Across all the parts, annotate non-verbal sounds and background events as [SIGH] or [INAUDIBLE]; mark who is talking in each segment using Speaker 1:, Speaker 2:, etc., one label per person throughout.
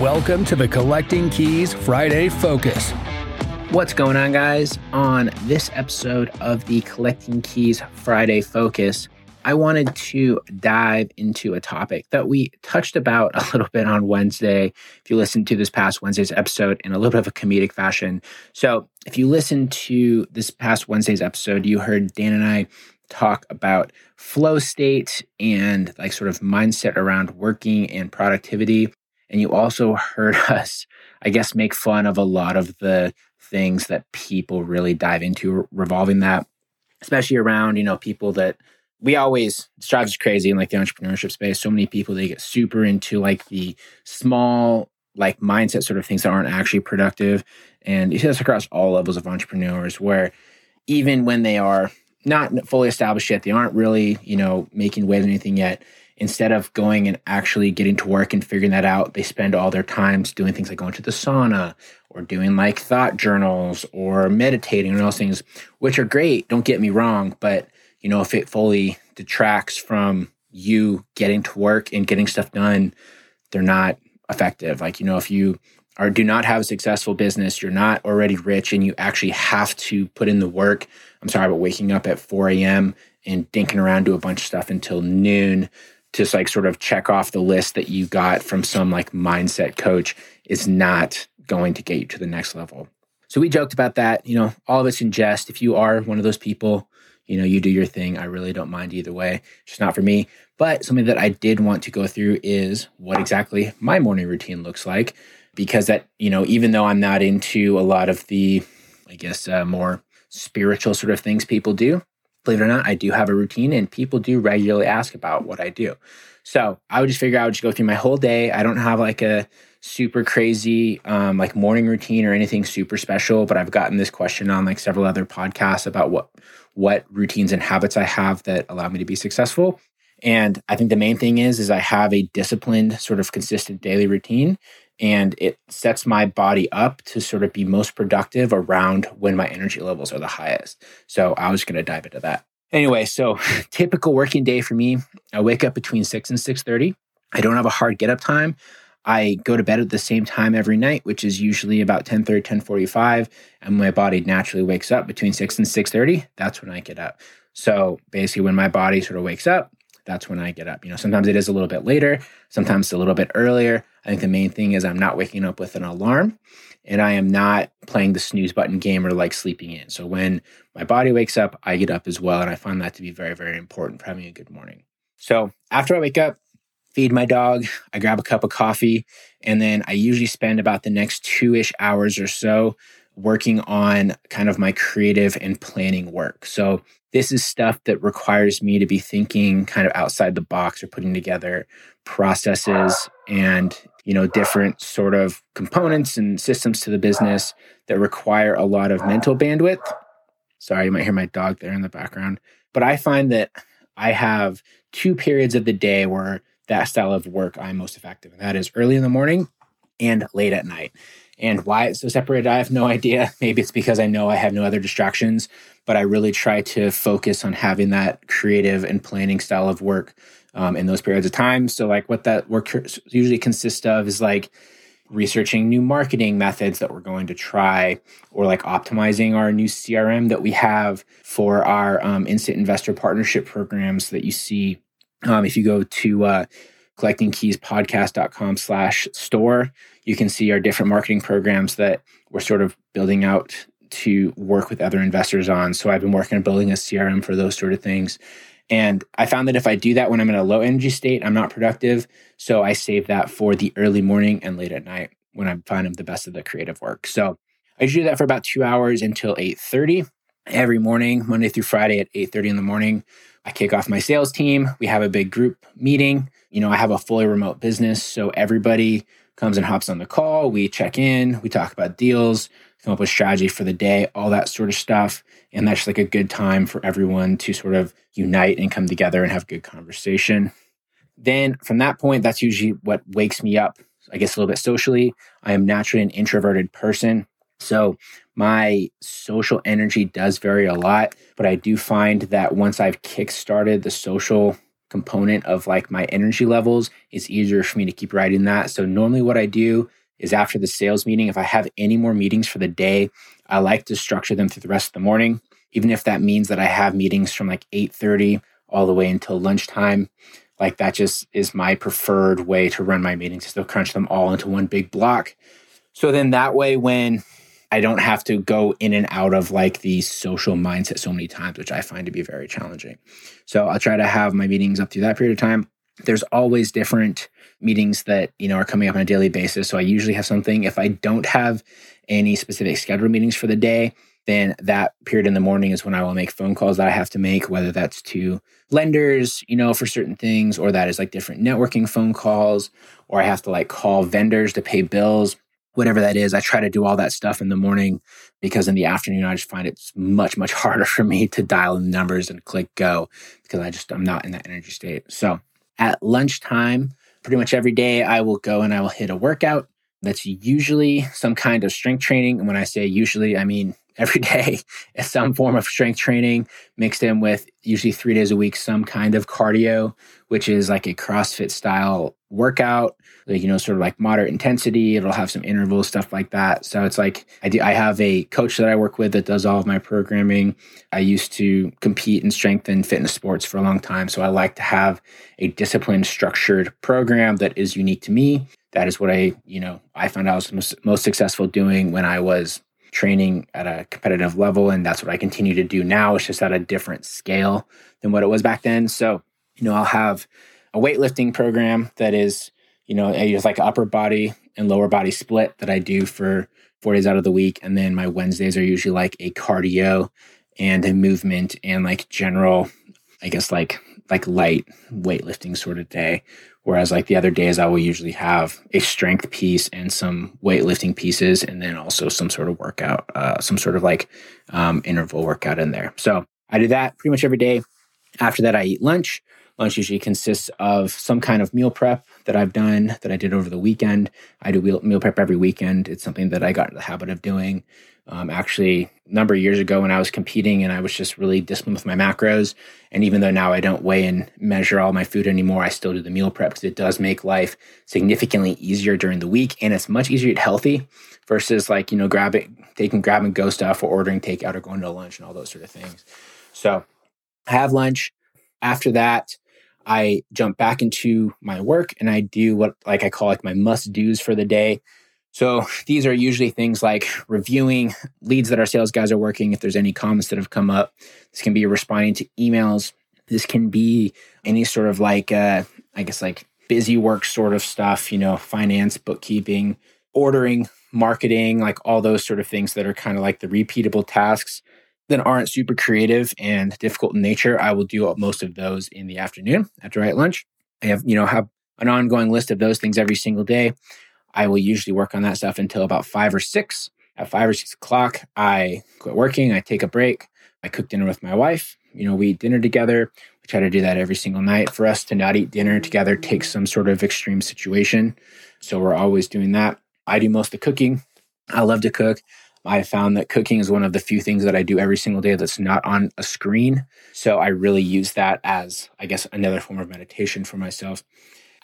Speaker 1: Welcome to the Collecting Keys Friday Focus.
Speaker 2: What's going on, guys? On this episode of the Collecting Keys Friday Focus, I wanted to dive into a topic that we touched about a little bit on Wednesday. If you listened to this past Wednesday's episode in a little bit of a comedic fashion. So, if you listened to this past Wednesday's episode, you heard Dan and I talk about flow state and like sort of mindset around working and productivity. And you also heard [LAUGHS] us, I guess, make fun of a lot of the things that people really dive into revolving that, especially around, you know, people that we always strives is crazy in like the entrepreneurship space. So many people they get super into like the small like mindset sort of things that aren't actually productive. And you see this across all levels of entrepreneurs where even when they are not fully established yet, they aren't really, you know, making waves or anything yet. Instead of going and actually getting to work and figuring that out, they spend all their times doing things like going to the sauna or doing like thought journals or meditating and all those things, which are great. Don't get me wrong, but you know, if it fully detracts from you getting to work and getting stuff done, they're not effective. Like, you know, if you are do not have a successful business, you're not already rich and you actually have to put in the work. I'm sorry, but waking up at 4 a.m. and dinking around do a bunch of stuff until noon to like sort of check off the list that you got from some like mindset coach is not going to get you to the next level. So we joked about that. You know, all of it's in jest. If you are one of those people you know, you do your thing. I really don't mind either way. It's just not for me. But something that I did want to go through is what exactly my morning routine looks like. Because that, you know, even though I'm not into a lot of the, I guess, uh, more spiritual sort of things people do, believe it or not, I do have a routine and people do regularly ask about what I do. So I would just figure I would just go through my whole day. I don't have like a super crazy um, like morning routine or anything super special, but I've gotten this question on like several other podcasts about what what routines and habits I have that allow me to be successful. And I think the main thing is is I have a disciplined sort of consistent daily routine and it sets my body up to sort of be most productive around when my energy levels are the highest. So I was going to dive into that. Anyway, so [LAUGHS] typical working day for me, I wake up between 6 and 6:30. I don't have a hard get up time. I go to bed at the same time every night, which is usually about 10:30, 10:45, and my body naturally wakes up between 6 and 6:30. That's when I get up. So basically when my body sort of wakes up, that's when I get up. You know, sometimes it is a little bit later, sometimes a little bit earlier. I think the main thing is I'm not waking up with an alarm and I am not playing the snooze button game or like sleeping in. So when my body wakes up, I get up as well. And I find that to be very, very important for having a good morning. So after I wake up, feed my dog, I grab a cup of coffee, and then I usually spend about the next two ish hours or so working on kind of my creative and planning work. So, this is stuff that requires me to be thinking kind of outside the box or putting together processes and you know different sort of components and systems to the business that require a lot of mental bandwidth sorry you might hear my dog there in the background but i find that i have two periods of the day where that style of work I'm most effective. And that is early in the morning and late at night. And why it's so separated, I have no idea. [LAUGHS] Maybe it's because I know I have no other distractions, but I really try to focus on having that creative and planning style of work um, in those periods of time. So, like, what that work usually consists of is like researching new marketing methods that we're going to try, or like optimizing our new CRM that we have for our um, instant investor partnership programs that you see um, if you go to uh, collectingkeyspodcast.com slash store, you can see our different marketing programs that we're sort of building out to work with other investors on. So I've been working on building a CRM for those sort of things. And I found that if I do that when I'm in a low energy state, I'm not productive. So I save that for the early morning and late at night when I'm finding the best of the creative work. So I do that for about two hours until 8.30 every morning, Monday through Friday at 8.30 in the morning. I kick off my sales team. We have a big group meeting. You know, I have a fully remote business, so everybody comes and hops on the call. We check in, we talk about deals, come up with strategy for the day, all that sort of stuff. And that's like a good time for everyone to sort of unite and come together and have good conversation. Then from that point, that's usually what wakes me up, I guess, a little bit socially. I am naturally an introverted person. So my social energy does vary a lot, but I do find that once I've kickstarted the social component of like my energy levels, it's easier for me to keep writing that. So normally what I do is after the sales meeting, if I have any more meetings for the day, I like to structure them through the rest of the morning, even if that means that I have meetings from like 8:30 all the way until lunchtime. Like that just is my preferred way to run my meetings is to crunch them all into one big block. So then that way when I don't have to go in and out of like the social mindset so many times, which I find to be very challenging. So I'll try to have my meetings up through that period of time. There's always different meetings that, you know, are coming up on a daily basis. So I usually have something. If I don't have any specific scheduled meetings for the day, then that period in the morning is when I will make phone calls that I have to make, whether that's to lenders, you know, for certain things, or that is like different networking phone calls, or I have to like call vendors to pay bills whatever that is. I try to do all that stuff in the morning because in the afternoon, I just find it's much, much [LAUGHS] harder for me to dial in numbers and click go because I just, I'm not in that energy state. So at lunchtime, pretty much every day, I will go and I will hit a workout. That's usually some kind of strength training. And when I say usually, I mean every [LAUGHS] day is some form of strength training mixed in with usually three days a week, some kind of cardio, which is like a CrossFit style workout, like, you know, sort of like moderate intensity. It'll have some intervals, stuff like that. So it's like I do, I have a coach that I work with that does all of my programming. I used to compete in strength and fitness sports for a long time. So I like to have a disciplined, structured program that is unique to me. That is what I, you know, I found I was most, most successful doing when I was training at a competitive level. And that's what I continue to do now. It's just at a different scale than what it was back then. So, you know, I'll have a weightlifting program that is, you know, I use like upper body and lower body split that I do for four days out of the week. And then my Wednesdays are usually like a cardio and a movement and like general, I guess like like light weightlifting sort of day Whereas like the other days, I will usually have a strength piece and some weightlifting pieces, and then also some sort of workout, uh, some sort of like um, interval workout in there. So I do that pretty much every day. After that, I eat lunch. Lunch usually consists of some kind of meal prep that I've done that I did over the weekend. I do meal prep every weekend. It's something that I got in the habit of doing. Um, actually, a number of years ago when I was competing and I was just really disciplined with my macros. And even though now I don't weigh and measure all my food anymore, I still do the meal prep because it does make life significantly easier during the week. And it's much easier to eat healthy versus like, you know, grabbing, taking grab and go stuff or ordering takeout or going to lunch and all those sort of things. So I have lunch. After that, I jump back into my work and I do what like I call like my must do's for the day. So these are usually things like reviewing leads that our sales guys are working. If there's any comments that have come up, this can be responding to emails. This can be any sort of like, uh, I guess, like busy work sort of stuff, you know, finance, bookkeeping, ordering, marketing, like all those sort of things that are kind of like the repeatable tasks that aren't super creative and difficult in nature. I will do most of those in the afternoon after I eat lunch. I have, you know, have an ongoing list of those things every single day. I will usually work on that stuff until about five or six. At five or six o'clock, I quit working. I take a break. I cook dinner with my wife. You know, we eat dinner together. We try to do that every single night. For us to not eat dinner together takes some sort of extreme situation. So we're always doing that. I do most of the cooking. I love to cook. I found that cooking is one of the few things that I do every single day that's not on a screen. So I really use that as, I guess, another form of meditation for myself.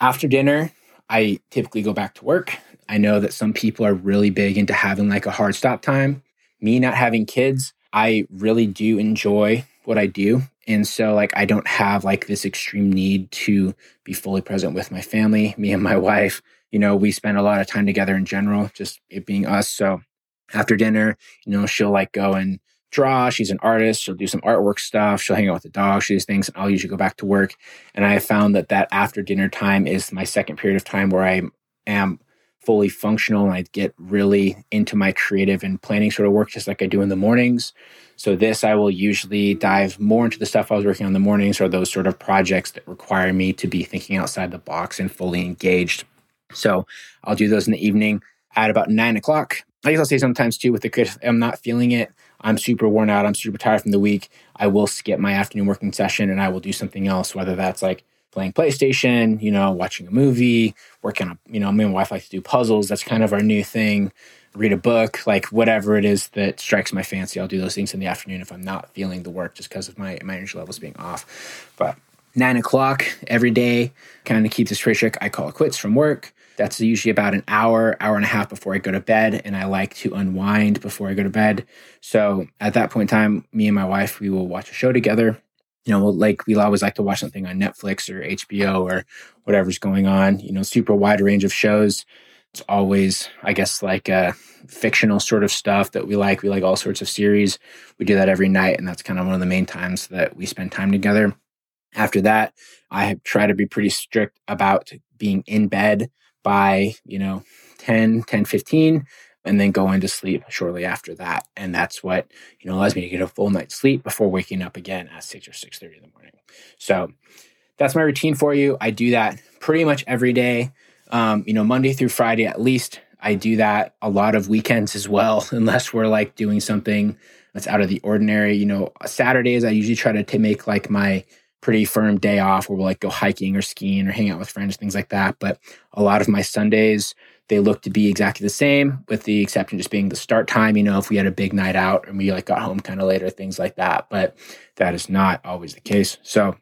Speaker 2: After dinner, I typically go back to work. I know that some people are really big into having like a hard stop time. Me not having kids, I really do enjoy what I do. And so like I don't have like this extreme need to be fully present with my family, me and my wife. You know, we spend a lot of time together in general, just it being us. So after dinner, you know, she'll like go and draw. She's an artist. She'll do some artwork stuff. She'll hang out with the dog. She does things. I'll usually go back to work. And I found that that after dinner time is my second period of time where I am fully functional and I get really into my creative and planning sort of work just like I do in the mornings. So this I will usually dive more into the stuff I was working on in the mornings or those sort of projects that require me to be thinking outside the box and fully engaged. So I'll do those in the evening at about nine o'clock. I guess I'll say sometimes too with the creative, I'm not feeling it. I'm super worn out. I'm super tired from the week. I will skip my afternoon working session and I will do something else, whether that's like playing PlayStation, you know, watching a movie, working on, you know, me and my wife like to do puzzles. That's kind of our new thing. Read a book, like whatever it is that strikes my fancy. I'll do those things in the afternoon if I'm not feeling the work just because of my, my energy levels being off. But nine o'clock every day, kind of keeps this strict. I call it quits from work. That's usually about an hour, hour and a half before I go to bed. And I like to unwind before I go to bed. So at that point in time, me and my wife, we will watch a show together. You know, we'll like we always like to watch something on Netflix or HBO or whatever's going on, you know, super wide range of shows. It's always, I guess, like a fictional sort of stuff that we like. We like all sorts of series. We do that every night, and that's kind of one of the main times that we spend time together. After that, I try to be pretty strict about being in bed by, you know, 10, 10, 15, and then go into sleep shortly after that. And that's what, you know, allows me to get a full night's sleep before waking up again at 6 or 6.30 in the morning. So that's my routine for you. I do that pretty much every day. Um, you know, Monday through Friday at least. I do that a lot of weekends as well, [LAUGHS] unless we're like doing something that's out of the ordinary. You know, Saturdays I usually try to t- make like my pretty firm day off where we'll like go hiking or skiing or hang out with friends, things like that. But a lot of my Sundays, they look to be exactly the same, with the exception just being the start time. You know, if we had a big night out and we like got home kind of later, things like that. But that is not always the case. So,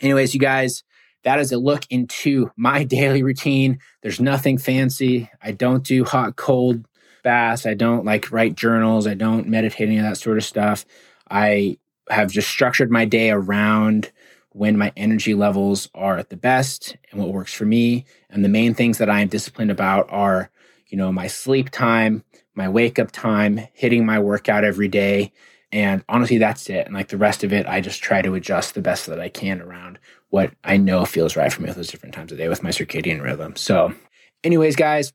Speaker 2: anyways, you guys, that is a look into my [LAUGHS] daily routine. There's nothing fancy. I don't do hot, cold baths. I don't like write journals. I don't meditate, any of that sort of stuff. I have just structured my day around when my energy levels are at the best and what works for me. And the main things that I am disciplined about are, you know, my sleep time, my wake up time, hitting my workout every day. And honestly, that's it. And like the rest of it, I just try to adjust the best that I can around what I know feels right for me at those different times of day with my circadian rhythm. So, anyways, guys,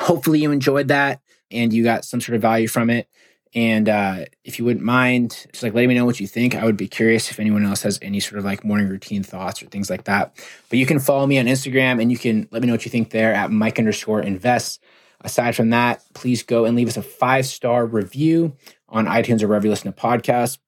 Speaker 2: hopefully you enjoyed that and you got some sort of value from it. And uh, if you wouldn't mind, just like letting me know what you think, I would be curious if anyone else has any sort of like morning routine thoughts or things like that. But you can follow me on Instagram and you can let me know what you think there at Mike underscore invest. Aside from that, please go and leave us a five star review on iTunes or wherever you listen to podcasts.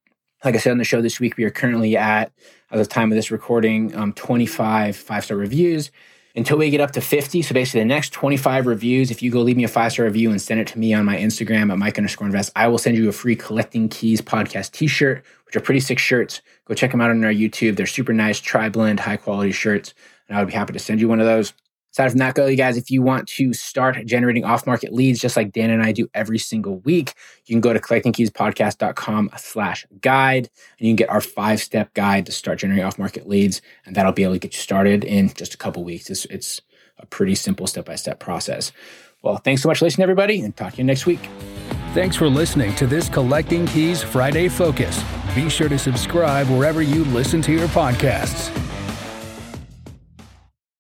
Speaker 2: Like I said on the show this week, we are currently at, at the time of this recording, um, 25 five star reviews until we get up to 50. So basically, the next 25 reviews, if you go leave me a five star review and send it to me on my Instagram at Mike underscore invest, I will send you a free Collecting Keys podcast t shirt, which are pretty sick shirts. Go check them out on our YouTube. They're super nice, tri blend, high quality shirts. And I would be happy to send you one of those. Aside from that, go, you guys, if you want to start generating off market leads, just like Dan and I do every single week, you can go to collectingkeyspodcast.com slash guide and you can get our five step guide to start generating off market leads. And that'll be able to get you started in just a couple weeks. It's, it's a pretty simple step by step process. Well, thanks so much for listening, everybody, and talk to you next week.
Speaker 1: Thanks for listening to this Collecting Keys Friday Focus. Be sure to subscribe wherever you listen to your podcasts.